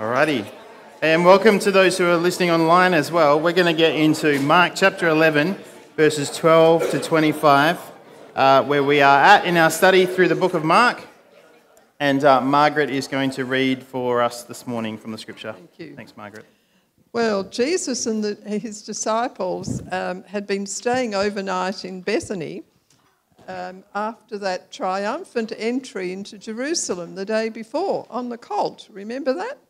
Alrighty. And welcome to those who are listening online as well. We're going to get into Mark chapter 11, verses 12 to 25, uh, where we are at in our study through the book of Mark. And uh, Margaret is going to read for us this morning from the scripture. Thank you. Thanks, Margaret. Well, Jesus and the, his disciples um, had been staying overnight in Bethany um, after that triumphant entry into Jerusalem the day before on the colt. Remember that?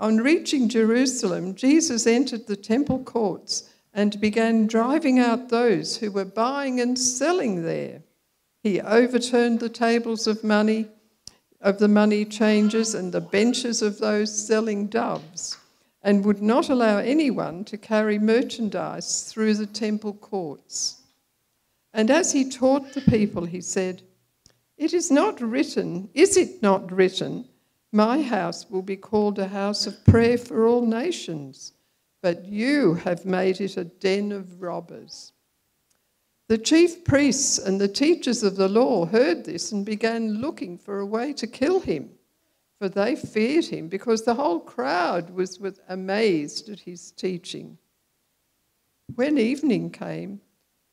On reaching Jerusalem, Jesus entered the temple courts and began driving out those who were buying and selling there. He overturned the tables of money of the money changers and the benches of those selling doves, and would not allow anyone to carry merchandise through the temple courts. And as he taught the people, he said, It is not written, is it not written, my house will be called a house of prayer for all nations, but you have made it a den of robbers. The chief priests and the teachers of the law heard this and began looking for a way to kill him, for they feared him because the whole crowd was amazed at his teaching. When evening came,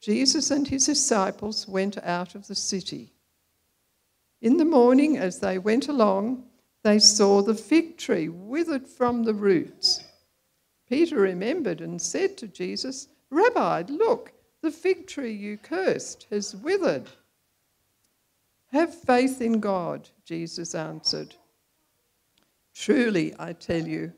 Jesus and his disciples went out of the city. In the morning, as they went along, they saw the fig tree withered from the roots. Peter remembered and said to Jesus, Rabbi, look, the fig tree you cursed has withered. Have faith in God, Jesus answered. Truly, I tell you,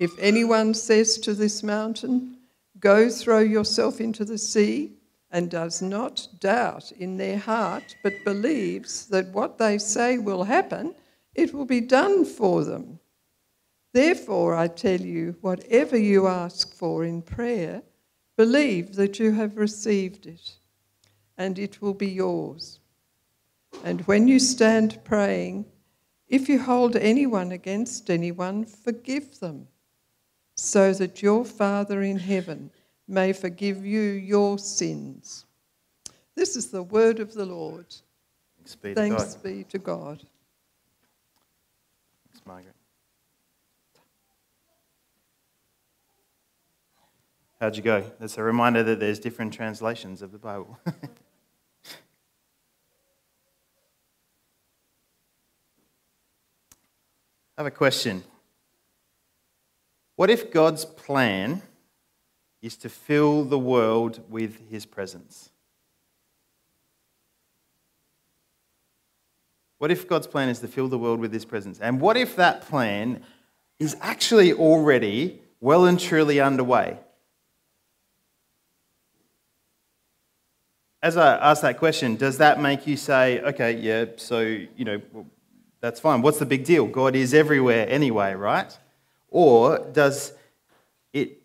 if anyone says to this mountain, Go throw yourself into the sea, and does not doubt in their heart, but believes that what they say will happen, it will be done for them. Therefore, I tell you, whatever you ask for in prayer, believe that you have received it, and it will be yours. And when you stand praying, if you hold anyone against anyone, forgive them, so that your Father in heaven may forgive you your sins. This is the word of the Lord. Thanks be to Thanks God. be to God. Margaret. How'd you go? That's a reminder that there's different translations of the Bible. I have a question. What if God's plan is to fill the world with his presence? What if God's plan is to fill the world with his presence? And what if that plan is actually already well and truly underway? As I ask that question, does that make you say, okay, yeah, so, you know, that's fine. What's the big deal? God is everywhere anyway, right? Or does it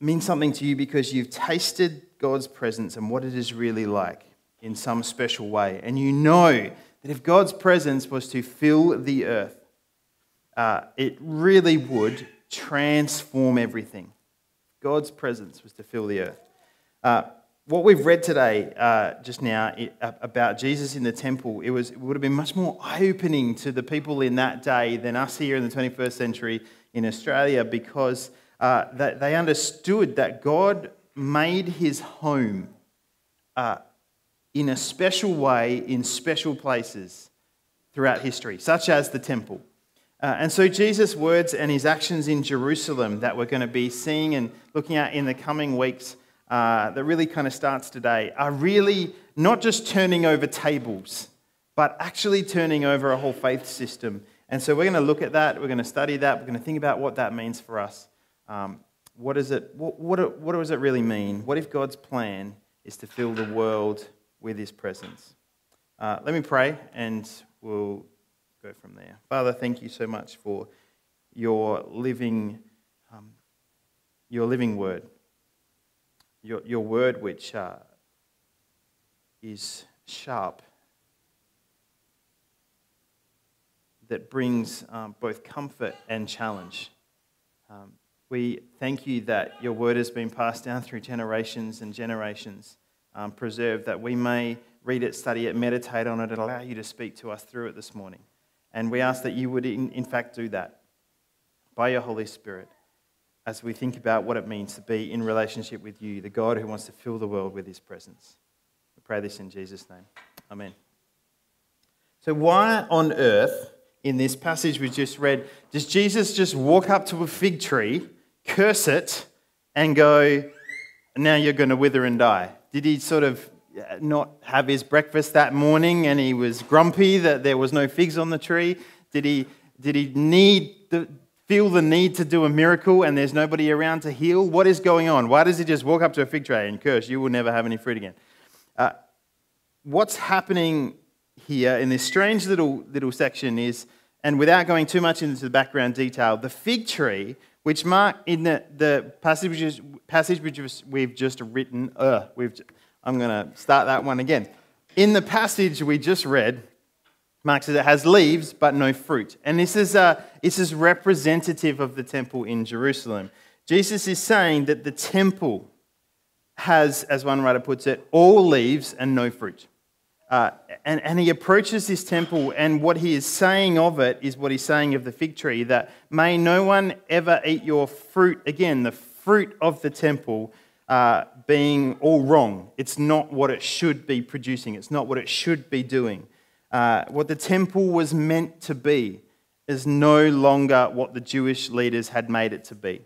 mean something to you because you've tasted God's presence and what it is really like in some special way? And you know that if God's presence was to fill the earth, uh, it really would transform everything. God's presence was to fill the earth. Uh, what we've read today, uh, just now, it, about Jesus in the temple, it, was, it would have been much more eye opening to the people in that day than us here in the 21st century in Australia because uh, they understood that God made his home uh, in a special way in special places throughout history, such as the temple. Uh, and so, Jesus' words and his actions in Jerusalem that we're going to be seeing and looking at in the coming weeks uh, that really kind of starts today are really not just turning over tables, but actually turning over a whole faith system. And so we're going to look at that, we're going to study that, we're going to think about what that means for us. Um, what, is it, what, what, what does it really mean? What if God's plan is to fill the world with his presence? Uh, let me pray and we'll go from there. Father, thank you so much for your living, um, your living word. Your, your word, which uh, is sharp, that brings um, both comfort and challenge. Um, we thank you that your word has been passed down through generations and generations, um, preserved, that we may read it, study it, meditate on it, and allow you to speak to us through it this morning. And we ask that you would, in, in fact, do that by your Holy Spirit as we think about what it means to be in relationship with you, the God who wants to fill the world with his presence. We pray this in Jesus' name. Amen. So, why on earth, in this passage we just read, does Jesus just walk up to a fig tree, curse it, and go, now you're going to wither and die? Did he sort of not have his breakfast that morning and he was grumpy that there was no figs on the tree? Did he, did he need the, feel the need to do a miracle and there's nobody around to heal? What is going on? Why does he just walk up to a fig tree and curse, you will never have any fruit again? Uh, what's happening here in this strange little, little section is, and without going too much into the background detail, the fig tree, which Mark, in the, the passage, passage which we've just written, uh, we've, I'm going to start that one again. In the passage we just read, Mark says it has leaves but no fruit. And this is, uh, this is representative of the temple in Jerusalem. Jesus is saying that the temple has, as one writer puts it, all leaves and no fruit. Uh, and, and he approaches this temple, and what he is saying of it is what he's saying of the fig tree that may no one ever eat your fruit again, the fruit of the temple uh, being all wrong. It's not what it should be producing, it's not what it should be doing. Uh, what the temple was meant to be is no longer what the Jewish leaders had made it to be.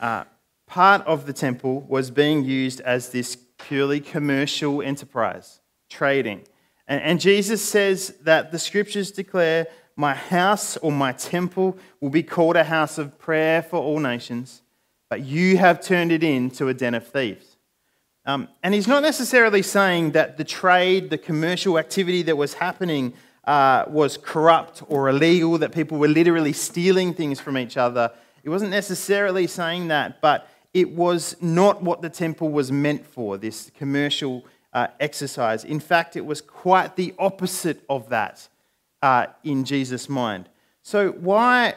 Uh, part of the temple was being used as this purely commercial enterprise, trading. And, and Jesus says that the scriptures declare, My house or my temple will be called a house of prayer for all nations, but you have turned it into a den of thieves. Um, and he's not necessarily saying that the trade, the commercial activity that was happening uh, was corrupt or illegal, that people were literally stealing things from each other. He wasn't necessarily saying that, but it was not what the temple was meant for, this commercial uh, exercise. In fact, it was quite the opposite of that uh, in Jesus' mind. So, why,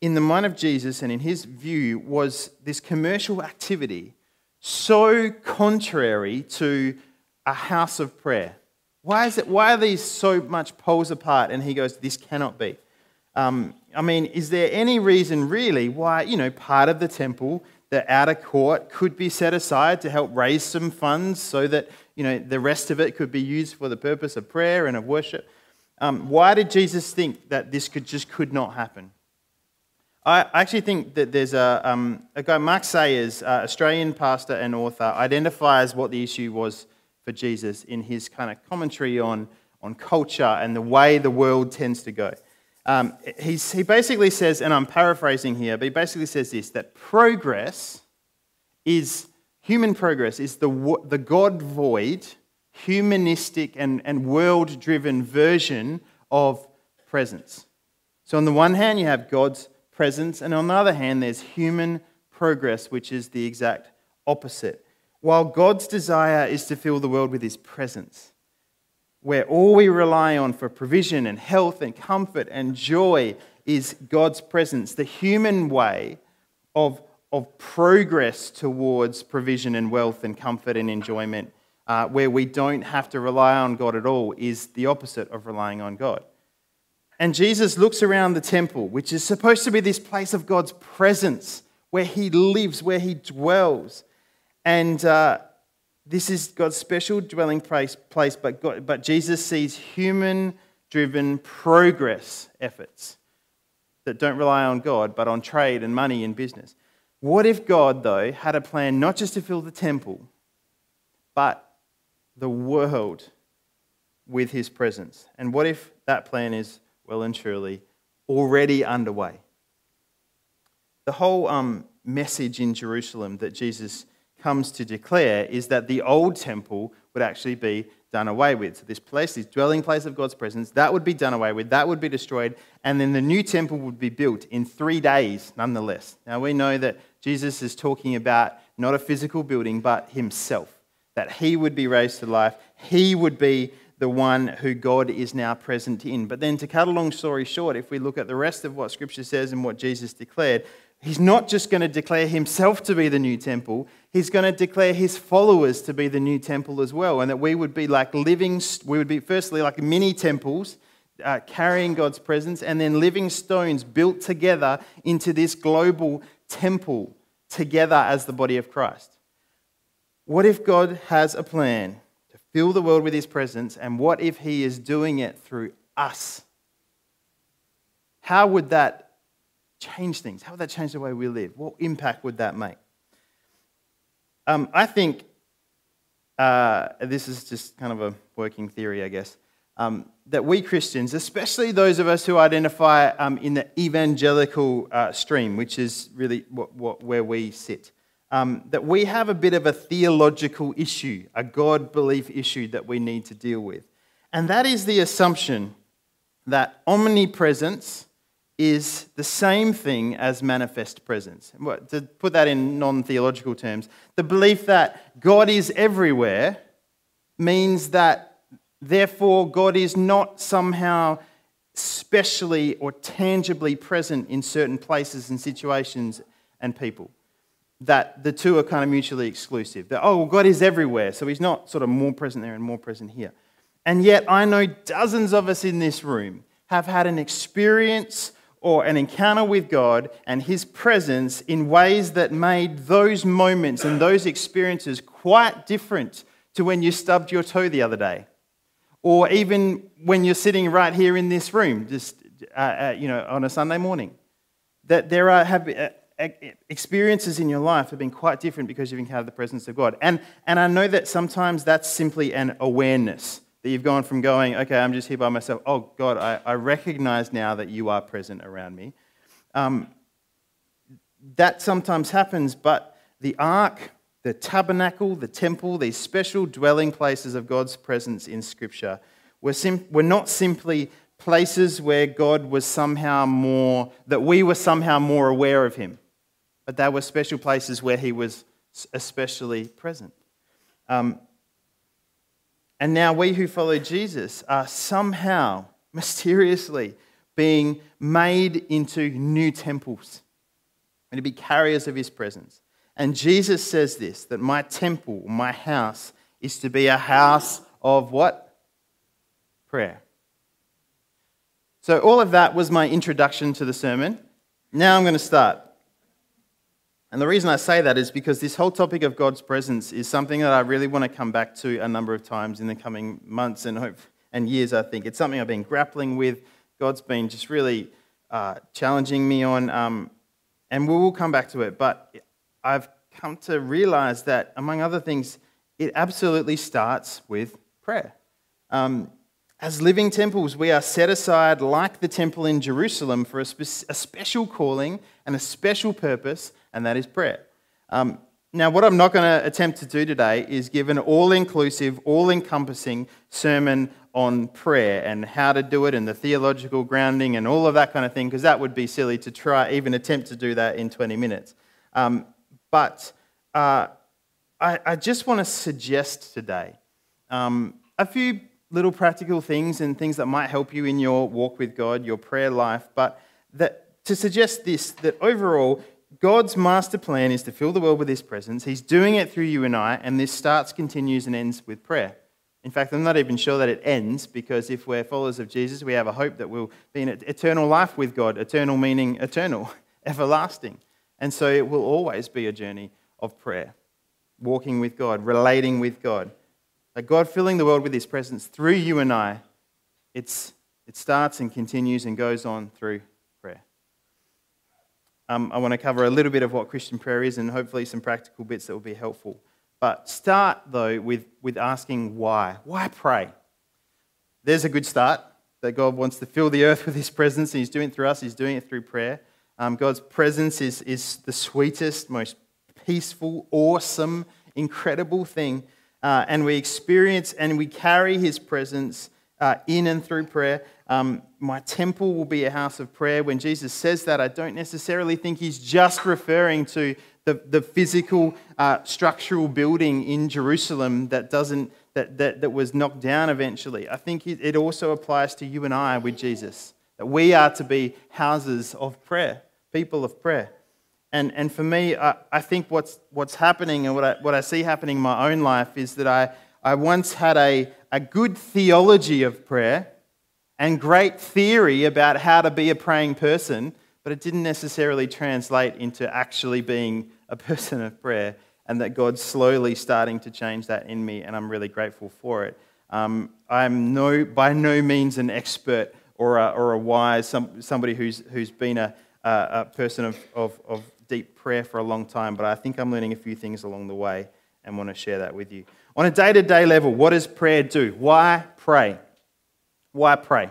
in the mind of Jesus and in his view, was this commercial activity? so contrary to a house of prayer? Why, is it, why are these so much poles apart? And he goes, This cannot be. Um, I mean, is there any reason really why, you know, part of the temple, the outer court, could be set aside to help raise some funds so that, you know, the rest of it could be used for the purpose of prayer and of worship? Um, why did Jesus think that this could just could not happen? I actually think that there's a, um, a guy, Mark Sayers, uh, Australian pastor and author, identifies what the issue was for Jesus in his kind of commentary on, on culture and the way the world tends to go. Um, he basically says, and I'm paraphrasing here, but he basically says this that progress is, human progress is the, the God void, humanistic, and, and world driven version of presence. So, on the one hand, you have God's presence, and on the other hand, there's human progress, which is the exact opposite. While God's desire is to fill the world with his presence, where all we rely on for provision and health and comfort and joy is God's presence, the human way of, of progress towards provision and wealth and comfort and enjoyment, uh, where we don't have to rely on God at all, is the opposite of relying on God. And Jesus looks around the temple, which is supposed to be this place of God's presence, where he lives, where he dwells. And uh, this is God's special dwelling place, place but, God, but Jesus sees human driven progress efforts that don't rely on God, but on trade and money and business. What if God, though, had a plan not just to fill the temple, but the world with his presence? And what if that plan is well and truly already underway. The whole um, message in Jerusalem that Jesus comes to declare is that the old temple would actually be done away with. So, this place, this dwelling place of God's presence, that would be done away with, that would be destroyed, and then the new temple would be built in three days, nonetheless. Now, we know that Jesus is talking about not a physical building, but himself, that he would be raised to life, he would be the one who God is now present in. But then, to cut a long story short, if we look at the rest of what Scripture says and what Jesus declared, he's not just going to declare himself to be the new temple, he's going to declare his followers to be the new temple as well. And that we would be like living, we would be firstly like mini temples. Uh, carrying God's presence, and then living stones built together into this global temple together as the body of Christ. What if God has a plan to fill the world with his presence, and what if he is doing it through us? How would that change things? How would that change the way we live? What impact would that make? Um, I think uh, this is just kind of a working theory, I guess, um, that we Christians, especially those of us who identify um, in the evangelical uh, stream, which is really what, what, where we sit, um, that we have a bit of a theological issue, a God belief issue that we need to deal with. And that is the assumption that omnipresence is the same thing as manifest presence. To put that in non theological terms, the belief that God is everywhere means that therefore God is not somehow specially or tangibly present in certain places and situations and people that the two are kind of mutually exclusive. That, oh, well, God is everywhere, so he's not sort of more present there and more present here. And yet, I know dozens of us in this room have had an experience or an encounter with God and his presence in ways that made those moments and those experiences quite different to when you stubbed your toe the other day. Or even when you're sitting right here in this room, just uh, uh, you know, on a Sunday morning. That there are, have, uh, experiences in your life have been quite different because you've encountered the presence of God. And, and I know that sometimes that's simply an awareness that you've gone from going, okay, I'm just here by myself. Oh, God, I, I recognize now that you are present around me. Um, that sometimes happens, but the ark, the tabernacle, the temple, these special dwelling places of God's presence in Scripture were, sim- were not simply places where God was somehow more, that we were somehow more aware of Him but they were special places where he was especially present. Um, and now we who follow Jesus are somehow, mysteriously, being made into new temples and to be carriers of his presence. And Jesus says this that my temple, my house, is to be a house of what? Prayer. So, all of that was my introduction to the sermon. Now I'm going to start. And the reason I say that is because this whole topic of God's presence is something that I really want to come back to a number of times in the coming months and, hope, and years, I think. It's something I've been grappling with. God's been just really uh, challenging me on, um, and we will come back to it. But I've come to realize that, among other things, it absolutely starts with prayer. Um, as living temples, we are set aside, like the temple in Jerusalem, for a, spe- a special calling and a special purpose and that is prayer. Um, now, what I'm not going to attempt to do today is give an all inclusive, all encompassing sermon on prayer and how to do it and the theological grounding and all of that kind of thing, because that would be silly to try, even attempt to do that in 20 minutes. Um, but uh, I, I, just want to suggest today um, a few little practical things and things that might help you in your walk with God, your prayer life, but that, to suggest this that overall, God's master plan is to fill the world with His presence. He's doing it through you and I, and this starts, continues, and ends with prayer. In fact, I'm not even sure that it ends because if we're followers of Jesus, we have a hope that we'll be in eternal life with God. Eternal meaning eternal, everlasting. And so it will always be a journey of prayer, walking with God, relating with God. God filling the world with His presence through you and I, it's, it starts and continues and goes on through prayer. um, I want to cover a little bit of what Christian prayer is and hopefully some practical bits that will be helpful. But start, though, with, with asking why. Why pray? There's a good start that God wants to fill the earth with His presence, and He's doing it through us, He's doing it through prayer. Um, God's presence is, is the sweetest, most peaceful, awesome, incredible thing uh, and we experience and we carry his presence uh, in and through prayer. Um, my temple will be a house of prayer. When Jesus says that, I don't necessarily think he's just referring to the, the physical uh, structural building in Jerusalem that, doesn't, that, that, that was knocked down eventually. I think it also applies to you and I with Jesus, that we are to be houses of prayer, people of prayer. And, and for me, I, I think what's, what's happening and what I, what I see happening in my own life is that I, I once had a, a good theology of prayer and great theory about how to be a praying person, but it didn't necessarily translate into actually being a person of prayer, and that God's slowly starting to change that in me, and I'm really grateful for it. Um, I'm no, by no means an expert or a, or a wise, some, somebody who's, who's been a, a person of, of, of deep prayer for a long time, but I think I'm learning a few things along the way and want to share that with you. On a day to day level, what does prayer do? Why pray? Why pray?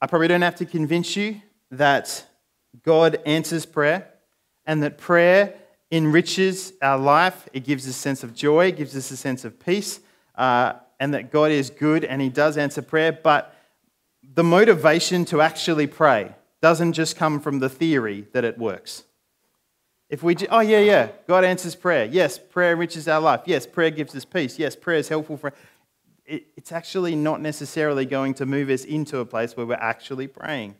I probably don't have to convince you that God answers prayer and that prayer enriches our life. It gives us a sense of joy, it gives us a sense of peace, uh, and that God is good and He does answer prayer. But the motivation to actually pray doesn't just come from the theory that it works. If we, oh yeah, yeah, God answers prayer. Yes, prayer enriches our life. Yes, prayer gives us peace. Yes, prayer is helpful for. It, it's actually not necessarily going to move us into a place where we're actually praying.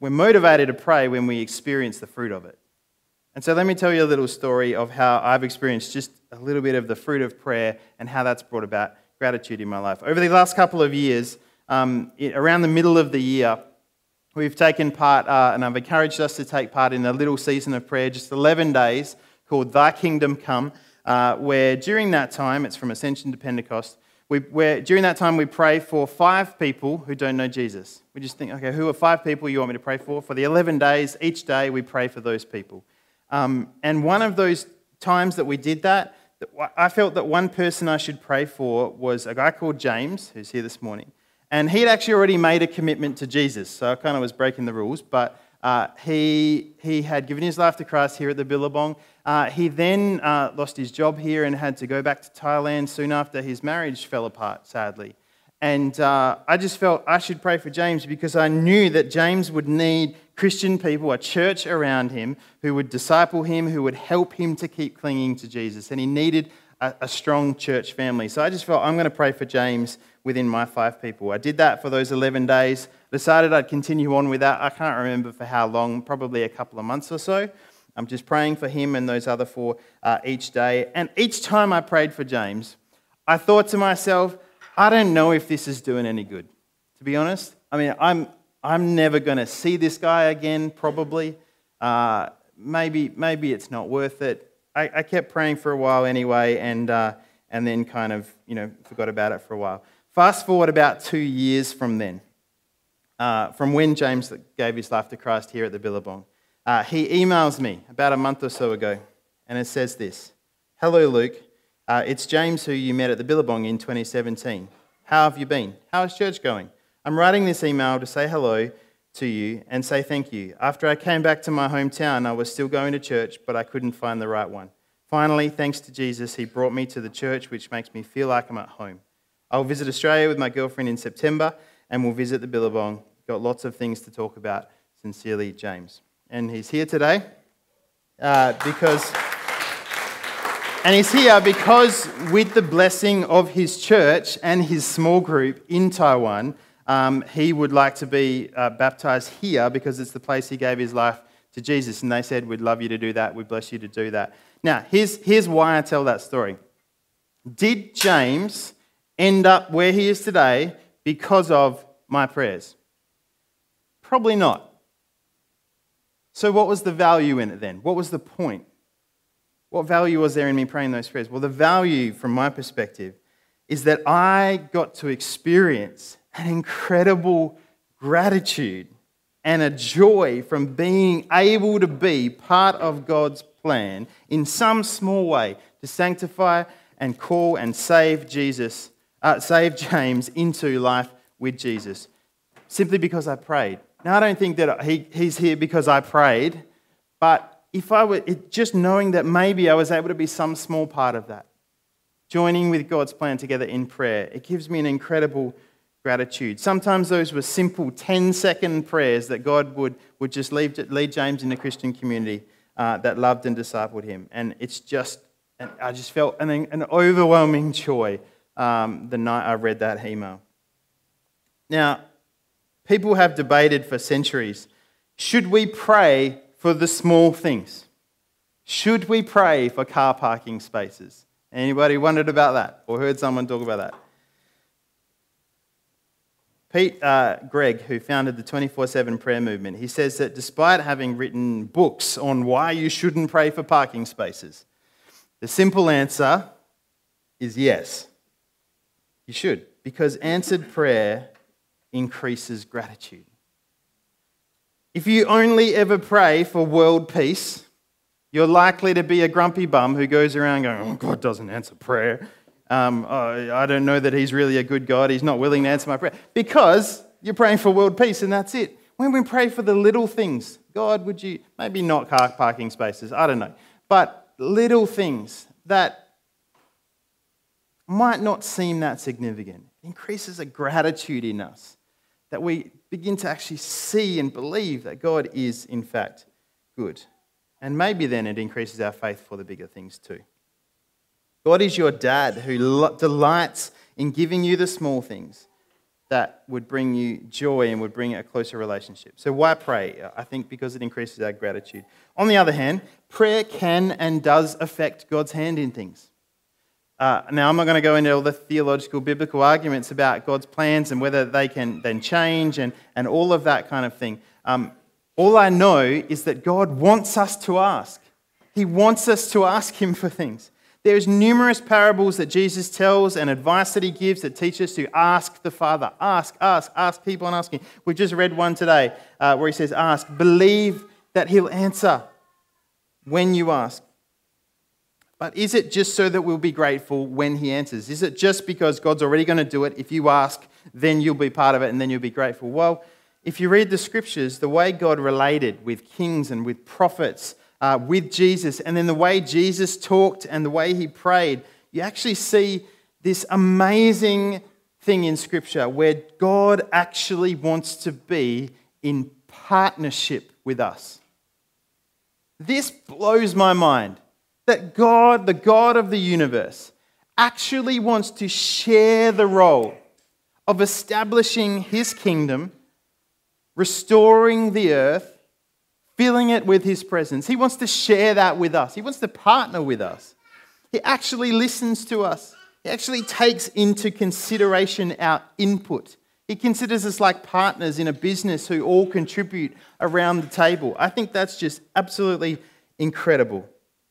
We're motivated to pray when we experience the fruit of it. And so let me tell you a little story of how I've experienced just a little bit of the fruit of prayer and how that's brought about gratitude in my life. Over the last couple of years, um, it, around the middle of the year, We've taken part, uh, and I've encouraged us to take part in a little season of prayer, just 11 days, called Thy Kingdom Come, uh, where during that time, it's from Ascension to Pentecost, we, where during that time we pray for five people who don't know Jesus. We just think, okay, who are five people you want me to pray for? For the 11 days, each day we pray for those people. Um, and one of those times that we did that, I felt that one person I should pray for was a guy called James, who's here this morning. And he'd actually already made a commitment to Jesus, so I kind of was breaking the rules. But uh, he, he had given his life to Christ here at the Billabong. Uh, he then uh, lost his job here and had to go back to Thailand soon after his marriage fell apart, sadly. And uh, I just felt I should pray for James because I knew that James would need Christian people, a church around him, who would disciple him, who would help him to keep clinging to Jesus. And he needed a, a strong church family. So I just felt I'm going to pray for James within my five people. I did that for those 11 days. Decided I'd continue on with that. I can't remember for how long, probably a couple of months or so. I'm just praying for him and those other four uh, each day. And each time I prayed for James, I thought to myself, I don't know if this is doing any good, to be honest. I mean, I'm, I'm never going to see this guy again, probably. Uh, maybe, maybe it's not worth it. I, I, kept praying for a while anyway, and, uh, and then kind of, you know, forgot about it for a while. Fast forward about two years from then, uh, from when James gave his life to Christ here at the Billabong. Uh, he emails me about a month or so ago, and it says this Hello, Luke. Uh, it's James who you met at the Billabong in 2017. How have you been? How is church going? I'm writing this email to say hello to you and say thank you. After I came back to my hometown, I was still going to church, but I couldn't find the right one. Finally, thanks to Jesus, he brought me to the church, which makes me feel like I'm at home. I'll visit Australia with my girlfriend in September and we'll visit the Billabong. Got lots of things to talk about. Sincerely, James. And he's here today uh, because. And he's here because, with the blessing of his church and his small group in Taiwan, um, he would like to be uh, baptized here because it's the place he gave his life to Jesus. And they said, We'd love you to do that. We'd bless you to do that. Now, here's, here's why I tell that story. Did James end up where he is today because of my prayers? Probably not. So, what was the value in it then? What was the point? What value was there in me praying those prayers? Well, the value from my perspective is that I got to experience an incredible gratitude and a joy from being able to be part of God's plan in some small way to sanctify and call and save Jesus uh, save James into life with Jesus simply because I prayed. Now, I don't think that he, he's here because I prayed, but if I were just knowing that maybe I was able to be some small part of that, joining with God's plan together in prayer, it gives me an incredible gratitude. Sometimes those were simple 10 second prayers that God would, would just lead, lead James in the Christian community uh, that loved and discipled him. And it's just, and I just felt an, an overwhelming joy um, the night I read that email. Now, people have debated for centuries should we pray for the small things? Should we pray for car parking spaces? Anybody wondered about that or heard someone talk about that? Pete uh, Greig, who founded the 24 7 prayer movement, he says that despite having written books on why you shouldn't pray for parking spaces, the simple answer is yes. You should, because answered prayer increases gratitude. If you only ever pray for world peace, you're likely to be a grumpy bum who goes around going, Oh, God doesn't answer prayer. Um, oh, I don't know that He's really a good God. He's not willing to answer my prayer. Because you're praying for world peace and that's it. When we pray for the little things, God, would you, maybe not car parking spaces, I don't know, but little things that might not seem that significant, It increases a gratitude in us that we begin to actually see and believe that God is, in fact, good. And maybe then it increases our faith for the bigger things too. God is your dad who delights in giving you the small things that would bring you joy and would bring a closer relationship. So, why pray? I think because it increases our gratitude. On the other hand, prayer can and does affect God's hand in things. Uh, now, I'm not going to go into all the theological, biblical arguments about God's plans and whether they can then change and, and all of that kind of thing. Um, all I know is that God wants us to ask. He wants us to ask Him for things. There's numerous parables that Jesus tells and advice that he gives that teach us to ask the Father. Ask, ask, ask, keep on asking. We just read one today uh, where he says, Ask, believe that he'll answer when you ask. But is it just so that we'll be grateful when he answers? Is it just because God's already going to do it? If you ask, then you'll be part of it and then you'll be grateful. Well, if you read the scriptures, the way God related with kings and with prophets, uh, with Jesus, and then the way Jesus talked and the way he prayed, you actually see this amazing thing in Scripture where God actually wants to be in partnership with us. This blows my mind that God, the God of the universe, actually wants to share the role of establishing his kingdom, restoring the earth, filling it with His presence. He wants to share that with us, He wants to partner with us. He actually listens to us, He actually takes into consideration our input. He considers us like partners in a business who all contribute around the table. I think that's just absolutely incredible.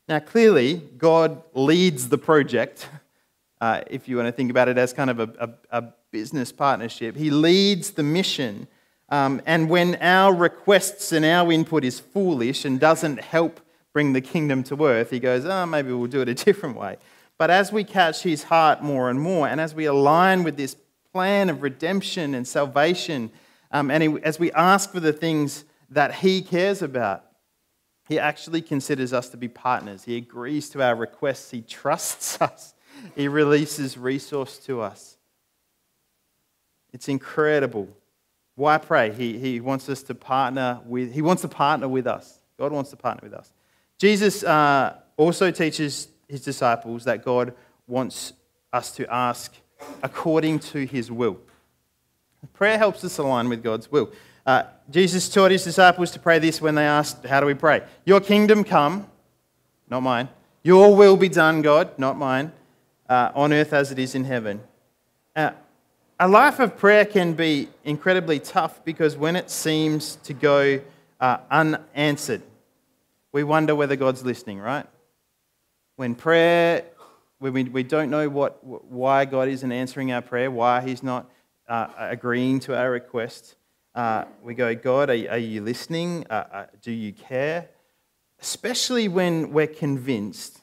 Now, clearly, God leads the project, uh, if you want to think about it as kind of a, a, a business partnership. He leads the mission um, and when our requests and our input is foolish and doesn't help bring the kingdom to earth, he goes, oh, maybe we'll do it a different way. But as we catch his heart more and more, and as we align with this plan of redemption and salvation, um, and he, as we ask for the things that he cares about, he actually considers us to be partners. He agrees to our requests. He trusts us. He releases resource to us. It's incredible why pray? He, he wants us to partner with, he wants to partner with us. God wants to partner with us. Jesus uh, also teaches his disciples that God wants us to ask according to his will. Prayer helps us align with God's will. Uh, Jesus taught his disciples to pray this when they asked, How do we pray? Your kingdom come, not mine. Your will be done, God, not mine, uh, on earth as it is in heaven. Uh, a life of prayer can be incredibly tough because when it seems to go uh, unanswered, we wonder whether God's listening, right? When prayer, when we, we don't know what, why God isn't answering our prayer, why He's not uh, agreeing to our request, uh, we go, God, are, are you listening? Uh, uh, do you care? Especially when we're convinced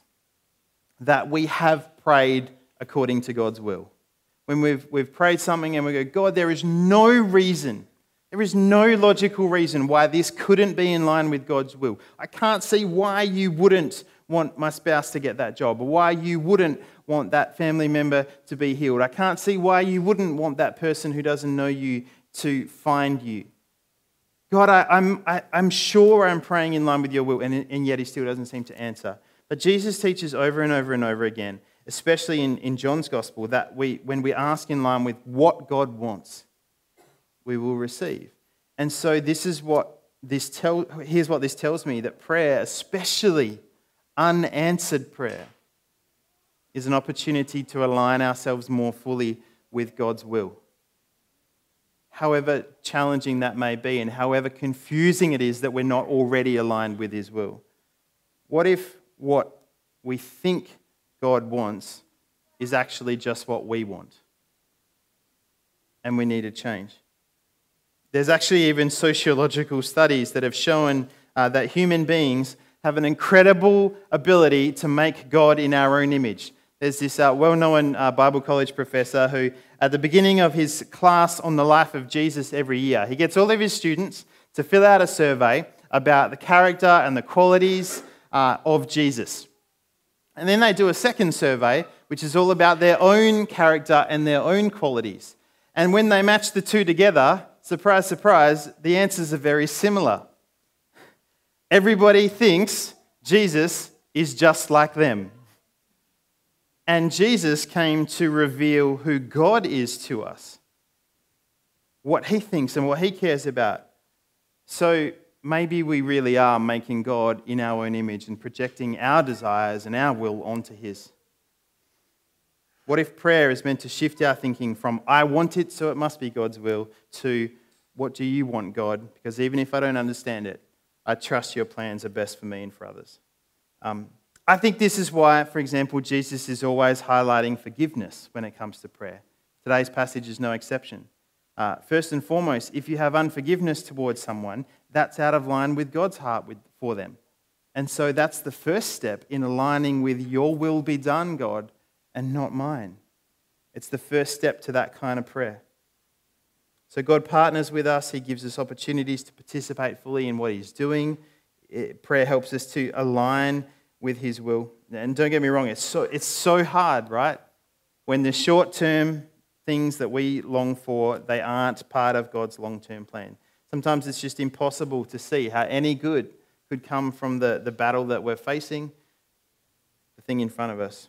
that we have prayed according to God's will when we've, we've prayed something and we go, God, there is no reason, there is no logical reason why this couldn't be in line with God's will. I can't see why you wouldn't want my spouse to get that job or why you wouldn't want that family member to be healed. I can't see why you wouldn't want that person who doesn't know you to find you. God, I, am I'm, I'm sure I'm praying in line with your will, and, and yet he still doesn't seem to answer. But Jesus teaches over and over and over again, especially in, in John's gospel, that we, when we ask in line with what God wants, we will receive. And so this is what this tell, here's what this tells me that prayer, especially unanswered prayer, is an opportunity to align ourselves more fully with God's will however challenging that may be, and however confusing it is that we're not already aligned with His will? What if what we think God wants is actually just what we want? And we need a change. There's actually even sociological studies that have shown uh, that human beings have an incredible ability to make God in our own image. There's this uh, well known uh, Bible college professor who, at the beginning of his class on the life of Jesus every year, he gets all of his students to fill out a survey about the character and the qualities uh, of Jesus. And then they do a second survey, which is all about their own character and their own qualities. And when they match the two together, surprise, surprise, the answers are very similar. Everybody thinks Jesus is just like them. And Jesus came to reveal who God is to us, what he thinks and what he cares about. So maybe we really are making God in our own image and projecting our desires and our will onto his. What if prayer is meant to shift our thinking from, I want it, so it must be God's will, to, what do you want, God? Because even if I don't understand it, I trust your plans are best for me and for others. Um, I think this is why, for example, Jesus is always highlighting forgiveness when it comes to prayer. Today's passage is no exception. Uh, first and foremost, if you have unforgiveness towards someone, that's out of line with God's heart with, for them. And so that's the first step in aligning with your will be done, God, and not mine. It's the first step to that kind of prayer. So God partners with us, He gives us opportunities to participate fully in what He's doing. It, prayer helps us to align with His will. And don't get me wrong, it's so, it's so hard, right? When the short term things that we long for, they aren't part of God's long term plan. Sometimes it's just impossible to see how any good could come from the, the battle that we're facing, the thing in front of us.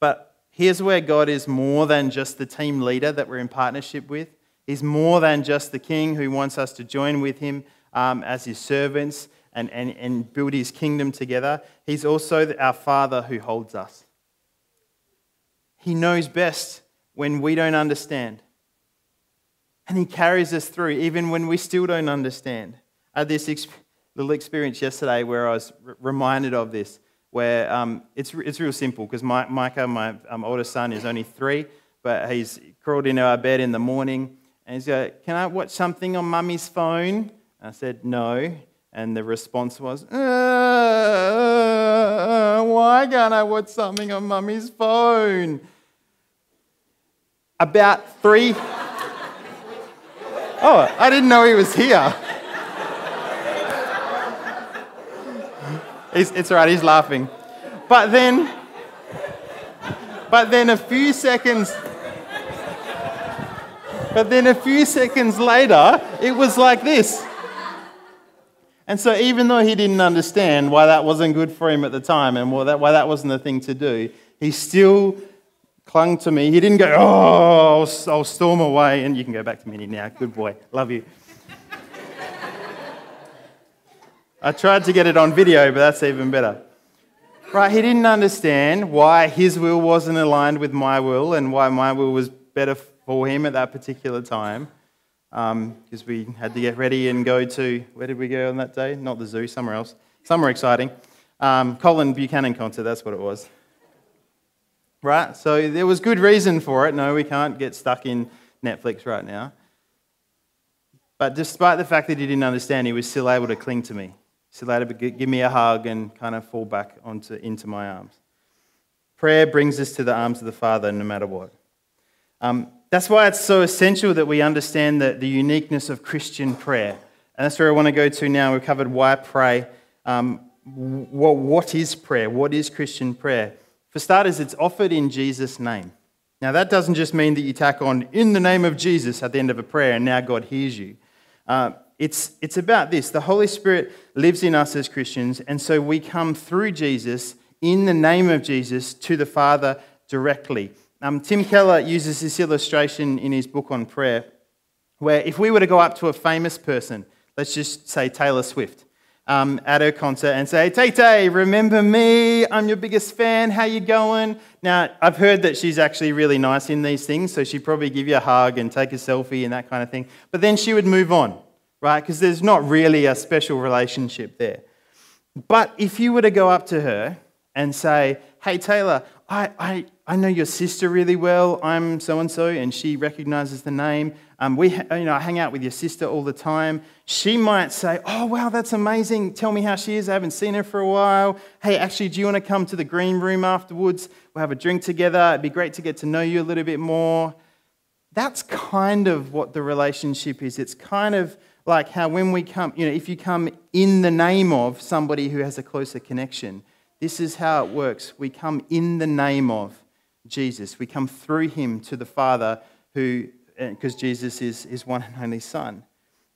But here's where God is more than just the team leader that we're in partnership with. He's more than just the king who wants us to join with him um, as his servants and, and, and build his kingdom together. He's also our Father who holds us. He knows best when we don't understand. And he carries us through even when we still don't understand. I had this little experience yesterday where I was r- reminded of this, where um, it's, it's real simple because my, Micah, my um, oldest son, is only three, but he's crawled into our bed in the morning and he's like, Can I watch something on mummy's phone? I said, No. And the response was, uh, Why can't I watch something on mummy's phone? About three. oh, I didn't know he was here. It's, it's all right, he's laughing. But then, but then a few seconds, but then a few seconds later, it was like this. And so, even though he didn't understand why that wasn't good for him at the time and why that, wasn't the thing to do, he still clung to me. He didn't go, Oh, I'll, I'll storm away. And you can go back to Minnie now. Good boy. Love you. I tried to get it on video, but that's even better. Right, he didn't understand why his will wasn't aligned with my will and why my will was better for him at that particular time because um, we had to get ready and go to, where did we go on that day? Not the zoo, somewhere else. Somewhere exciting. Um, Colin Buchanan concert, that's what it was. Right? So there was good reason for it. No, we can't get stuck in Netflix right now. But despite the fact that he didn't understand, he was still able to cling to me, still able to give me a hug and kind of fall back onto, into my arms. Prayer brings us to the arms of the Father no matter what. Um, that's why it's so essential that we understand the, the uniqueness of Christian prayer. And that's where I want to go to now. We've covered why pray. Um, what, what is prayer? What is Christian prayer? For starters, it's offered in Jesus' name. Now, that doesn't just mean that you tack on in the name of Jesus at the end of a prayer and now God hears you. Uh, it's, it's about this. The Holy Spirit lives in us as Christians, and so we come through Jesus in the name of Jesus to the Father directly. Um, Tim Keller uses this illustration in his book on prayer, where if we were to go up to a famous person, let's just say Taylor Swift, um, at her concert and say, Tay Tay, remember me? I'm your biggest fan. How you going? Now, I've heard that she's actually really nice in these things, so she'd probably give you a hug and take a selfie and that kind of thing. But then she would move on, right? Because there's not really a special relationship there. But if you were to go up to her and say, Hey, Taylor, I, I, I know your sister really well. I'm so and so, and she recognizes the name. Um, we, you know, I hang out with your sister all the time. She might say, "Oh, wow, that's amazing. Tell me how she is. I haven't seen her for a while. Hey, actually, do you want to come to the green room afterwards? We'll have a drink together. It'd be great to get to know you a little bit more." That's kind of what the relationship is. It's kind of like how when we come, you know, if you come in the name of somebody who has a closer connection, this is how it works. We come in the name of Jesus. We come through him to the Father who, because Jesus is his one and only Son.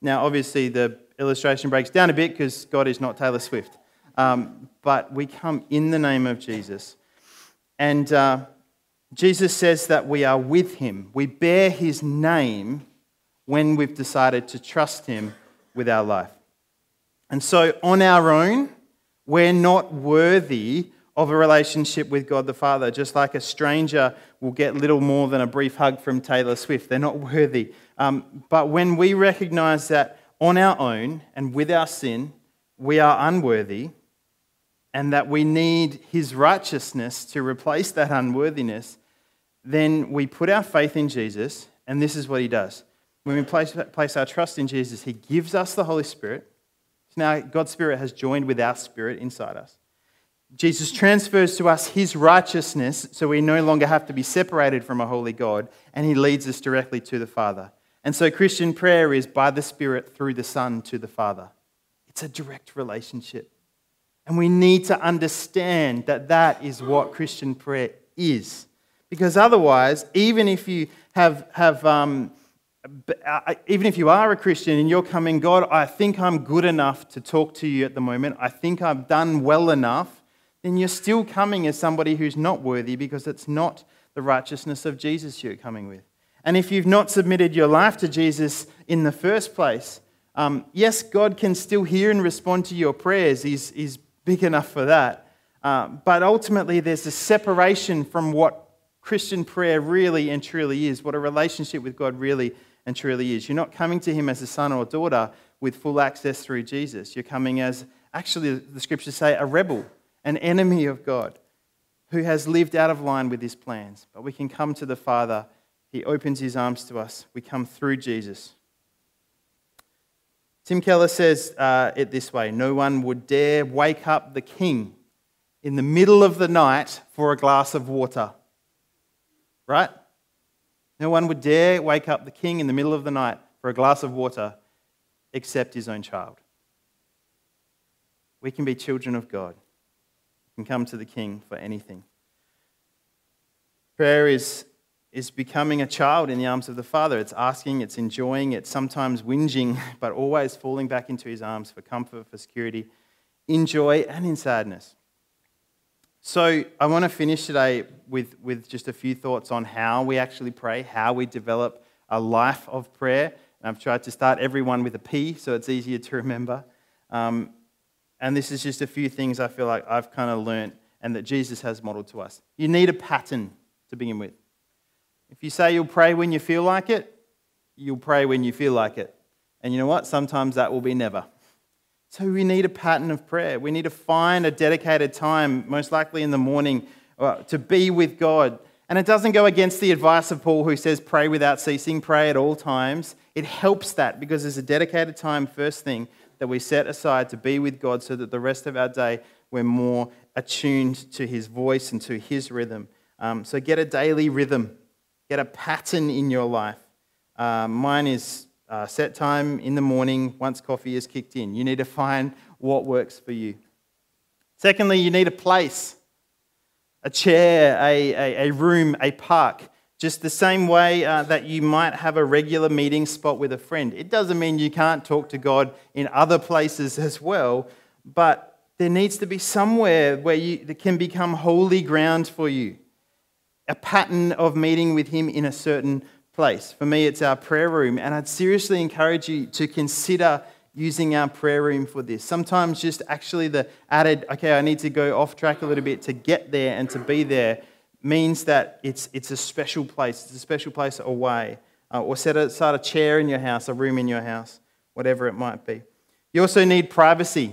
Now, obviously, the illustration breaks down a bit because God is not Taylor Swift. Um, but we come in the name of Jesus. And uh, Jesus says that we are with him. We bear his name when we've decided to trust him with our life. And so, on our own, we're not worthy of a relationship with God the Father, just like a stranger will get little more than a brief hug from Taylor Swift. They're not worthy. Um, but when we recognize that on our own and with our sin, we are unworthy, and that we need His righteousness to replace that unworthiness, then we put our faith in Jesus, and this is what He does. When we place, place our trust in Jesus, He gives us the Holy Spirit. Now God's Spirit has joined with our spirit inside us. Jesus transfers to us his righteousness so we no longer have to be separated from a holy God, and he leads us directly to the Father. And so Christian prayer is by the Spirit through the Son to the Father. It's a direct relationship. And we need to understand that that is what Christian prayer is. Because otherwise, even if you have, have um, even if you are a Christian and you're coming, God, I think I'm good enough to talk to you at the moment. I think I've done well enough then you're still coming as somebody who's not worthy because it's not the righteousness of Jesus you're coming with. And if you've not submitted your life to Jesus in the first place, um, yes, God can still hear and respond to your prayers. He's, he's big enough for that. Uh, but ultimately, there's a separation from what Christian prayer really and truly is, what a relationship with God really and truly is. You're not coming to Him as a son or daughter with full access through Jesus. You're coming as, actually, the scriptures say, a rebel an enemy of God who has lived out of line with his plans. But we can come to the Father. He opens his arms to us. We come through Jesus. Tim Keller says uh, it this way No one would dare wake up the king in the middle of the night for a glass of water. Right? No one would dare wake up the king in the middle of the night for a glass of water except his own child. We can be children of God We can come to the King for anything. Prayer is, is becoming a child in the arms of the Father. It's asking, it's enjoying, it's sometimes whinging, but always falling back into His arms for comfort, for security, in joy and in sadness. So, I want to finish today with, with just a few thoughts on how we actually pray, how we develop a life of prayer. And I've tried to start everyone with a P so it's easier to remember. Um, and this is just a few things I feel like I've kind of learned and that Jesus has modeled to us. You need a pattern to begin with. If you say you'll pray when you feel like it, you'll pray when you feel like it. And you know what? Sometimes that will be never. So we need a pattern of prayer. We need to find a dedicated time, most likely in the morning, uh, to be with God. And it doesn't go against the advice of Paul, who says, pray without ceasing, pray at all times. It helps that because there's a dedicated time, first thing, that we set aside to be with God so that the rest of our day we're more attuned to His voice and to His rhythm. Um, so get a daily rhythm, get a pattern in your life. Uh, mine is uh, set time in the morning once coffee is kicked in. You need to find what works for you. Secondly, you need a place. a chair, a, a, a room, a park. Just the same way uh, that you might have a regular meeting spot with a friend. It doesn't mean you can't talk to God in other places as well, but there needs to be somewhere where you, that can become holy ground for you. A pattern of meeting with Him in a certain place. For me, it's our prayer room, and I'd seriously encourage you to consider using our prayer room for this. Sometimes just actually the added, okay, I need to go off track a little bit to get there and to be there means that it's, it's a special place. It's a special place away. Uh, or set aside a chair in your house, a room in your house, whatever it might be. You also need privacy.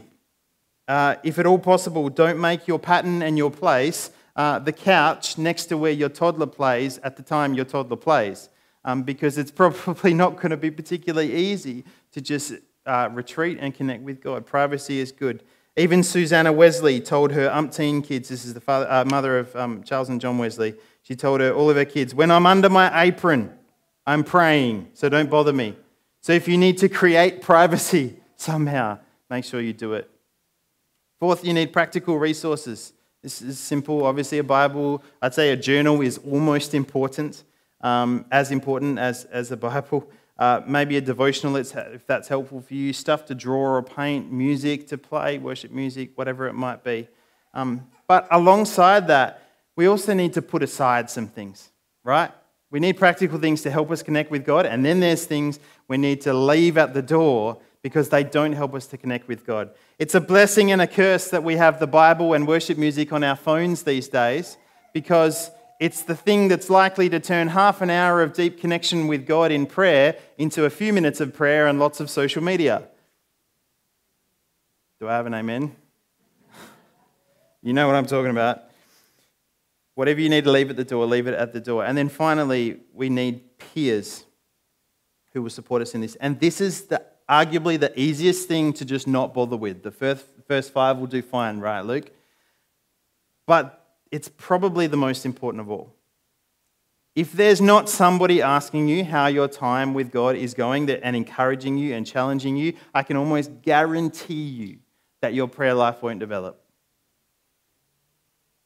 Uh, if at all possible, don't make your pattern and your place uh, the couch next to where your toddler plays at the time your toddler plays, um, because it's probably not going to be particularly easy to just uh, retreat and connect with God. Privacy is good. Even Susanna Wesley told her umpteen kids, this is the father, uh, mother of um, Charles and John Wesley, she told her, all of her kids, when I'm under my apron, I'm praying, so don't bother me. So if you need to create privacy somehow, make sure you do it. Fourth, you need practical resources. This is simple. Obviously, a Bible, I'd say a journal is almost important, um, as important as, as a Bible. Uh, maybe a devotional if that's helpful for you, stuff to draw or paint, music to play, worship music, whatever it might be. Um, but alongside that, we also need to put aside some things, right? We need practical things to help us connect with God, and then there's things we need to leave at the door because they don't help us to connect with God. It's a blessing and a curse that we have the Bible and worship music on our phones these days because it's the thing that's likely to turn half an hour of deep connection with God in prayer into a few minutes of prayer and lots of social media. Do I have an amen? you know what I'm talking about. Whatever you need to leave at the door, leave it at the door. And then finally, we need peers who will support us in this. And this is the, arguably the easiest thing to just not bother with. The first, first five will do fine, right, Luke? But it's probably the most important of all. If there's not somebody asking you how your time with God is going and encouraging you and challenging you, I can almost guarantee you that your prayer life won't develop.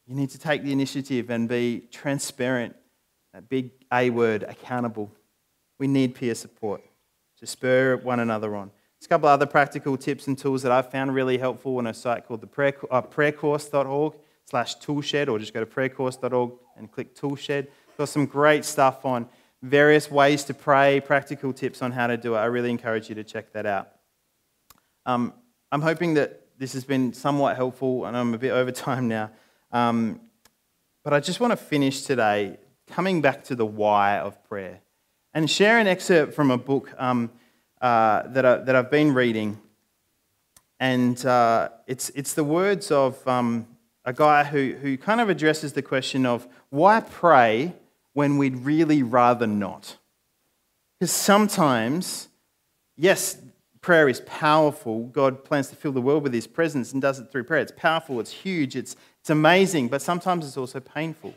You need to take the initiative and be transparent, that big A word, accountable. We need peer support to spur one another on. There's a couple of other practical tips and tools that I've found really helpful on a site called the prayer, uh, prayercourse.org slash toolshed, or just go to prayercourse.org and click toolshed. Got some great stuff on various ways to pray, practical tips on how to do it. I really encourage you to check that out. Um, I'm hoping that this has been somewhat helpful, and I'm a bit over time now. Um, but I just want to finish today coming back to the why of prayer and share an excerpt from a book um, uh, that, I, that I've been reading. And uh, it's, it's the words of um, a guy who, who kind of addresses the question of why pray when we'd really rather not? Because sometimes, yes, prayer is powerful. God plans to fill the world with his presence and does it through prayer. It's powerful, it's huge, it's, it's amazing, but sometimes it's also painful.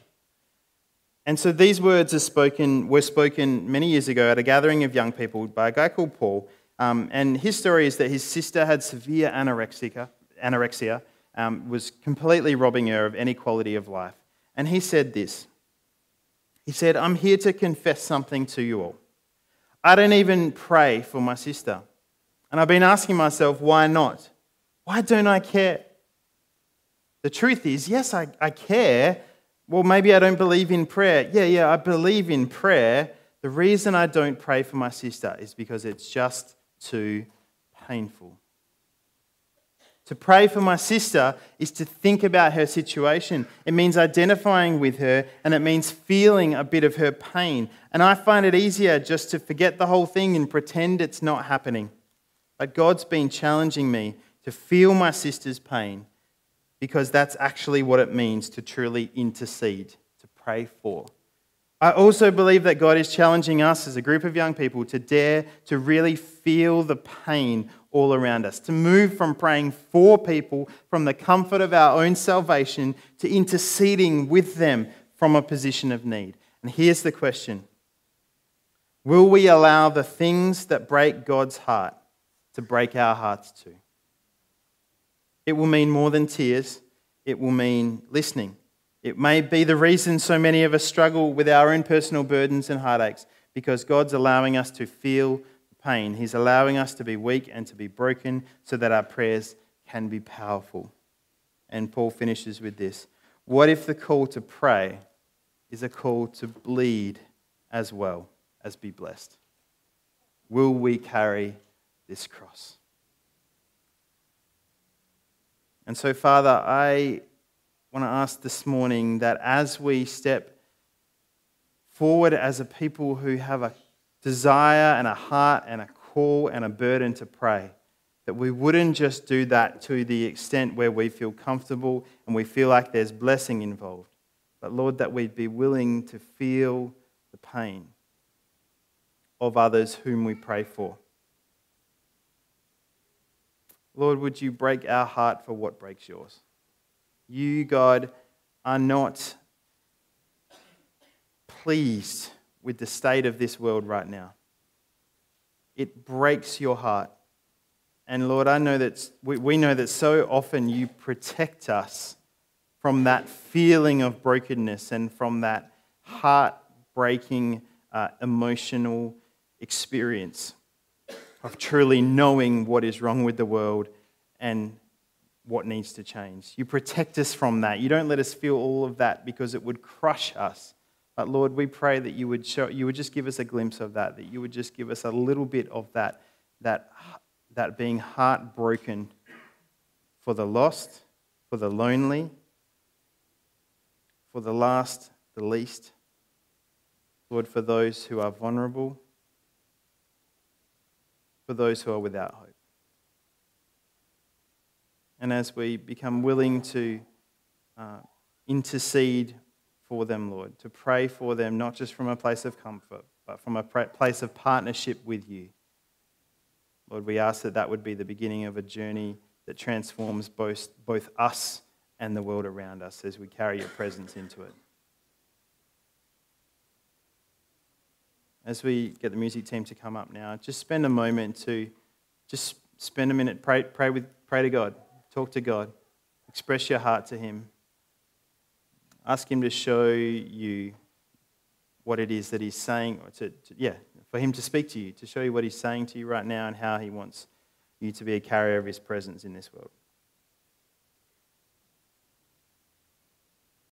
And so these words are spoken, were spoken many years ago at a gathering of young people by a guy called Paul. Um, and his story is that his sister had severe anorexia, anorexia um, was completely robbing her of any quality of life. And he said this He said, I'm here to confess something to you all. I don't even pray for my sister. And I've been asking myself, why not? Why don't I care? The truth is, yes, I, I care. Well, maybe I don't believe in prayer. Yeah, yeah, I believe in prayer. The reason I don't pray for my sister is because it's just too painful. To pray for my sister is to think about her situation. It means identifying with her and it means feeling a bit of her pain. And I find it easier just to forget the whole thing and pretend it's not happening. But God's been challenging me to feel my sister's pain because that's actually what it means to truly intercede, to pray for. I also believe that God is challenging us as a group of young people to dare to really feel the pain all around us, to move from praying for people from the comfort of our own salvation to interceding with them from a position of need. And here's the question Will we allow the things that break God's heart to break our hearts too? It will mean more than tears, it will mean listening. It may be the reason so many of us struggle with our own personal burdens and heartaches because God's allowing us to feel pain. He's allowing us to be weak and to be broken so that our prayers can be powerful. And Paul finishes with this What if the call to pray is a call to bleed as well as be blessed? Will we carry this cross? And so, Father, I want to ask this morning that as we step forward as a people who have a desire and a heart and a call and a burden to pray, that we wouldn't just do that to the extent where we feel comfortable and we feel like there's blessing involved, but Lord, that we'd be willing to feel the pain of others whom we pray for. Lord, would you break our heart for what breaks yours? You, God, are not pleased with the state of this world right now. It breaks your heart. And Lord, I know that we, know that so often you protect us from that feeling of brokenness and from that heart-breaking uh, emotional experience of truly knowing what is wrong with the world and what needs to change. You protect us from that. You don't let us feel all of that because it would crush us. But Lord, we pray that you would show, you would just give us a glimpse of that, that you would just give us a little bit of that, that, that being heartbroken for the lost, for the lonely, for the last, the least. Lord, for those who are vulnerable, for those who are without hope. And as we become willing to uh, intercede for them, Lord, to pray for them, not just from a place of comfort, but from a place of partnership with you. Lord, we ask that that would be the beginning of a journey that transforms both, both us and the world around us as we carry your presence into it. As we get the music team to come up now, just spend a moment to just spend a minute, pray, pray, with, pray to God, talk to God, express your heart to Him. Ask Him to show you what it is that He's saying, to, to, yeah, for Him to speak to you, to show you what He's saying to you right now and how He wants you to be a carrier of His presence in this world.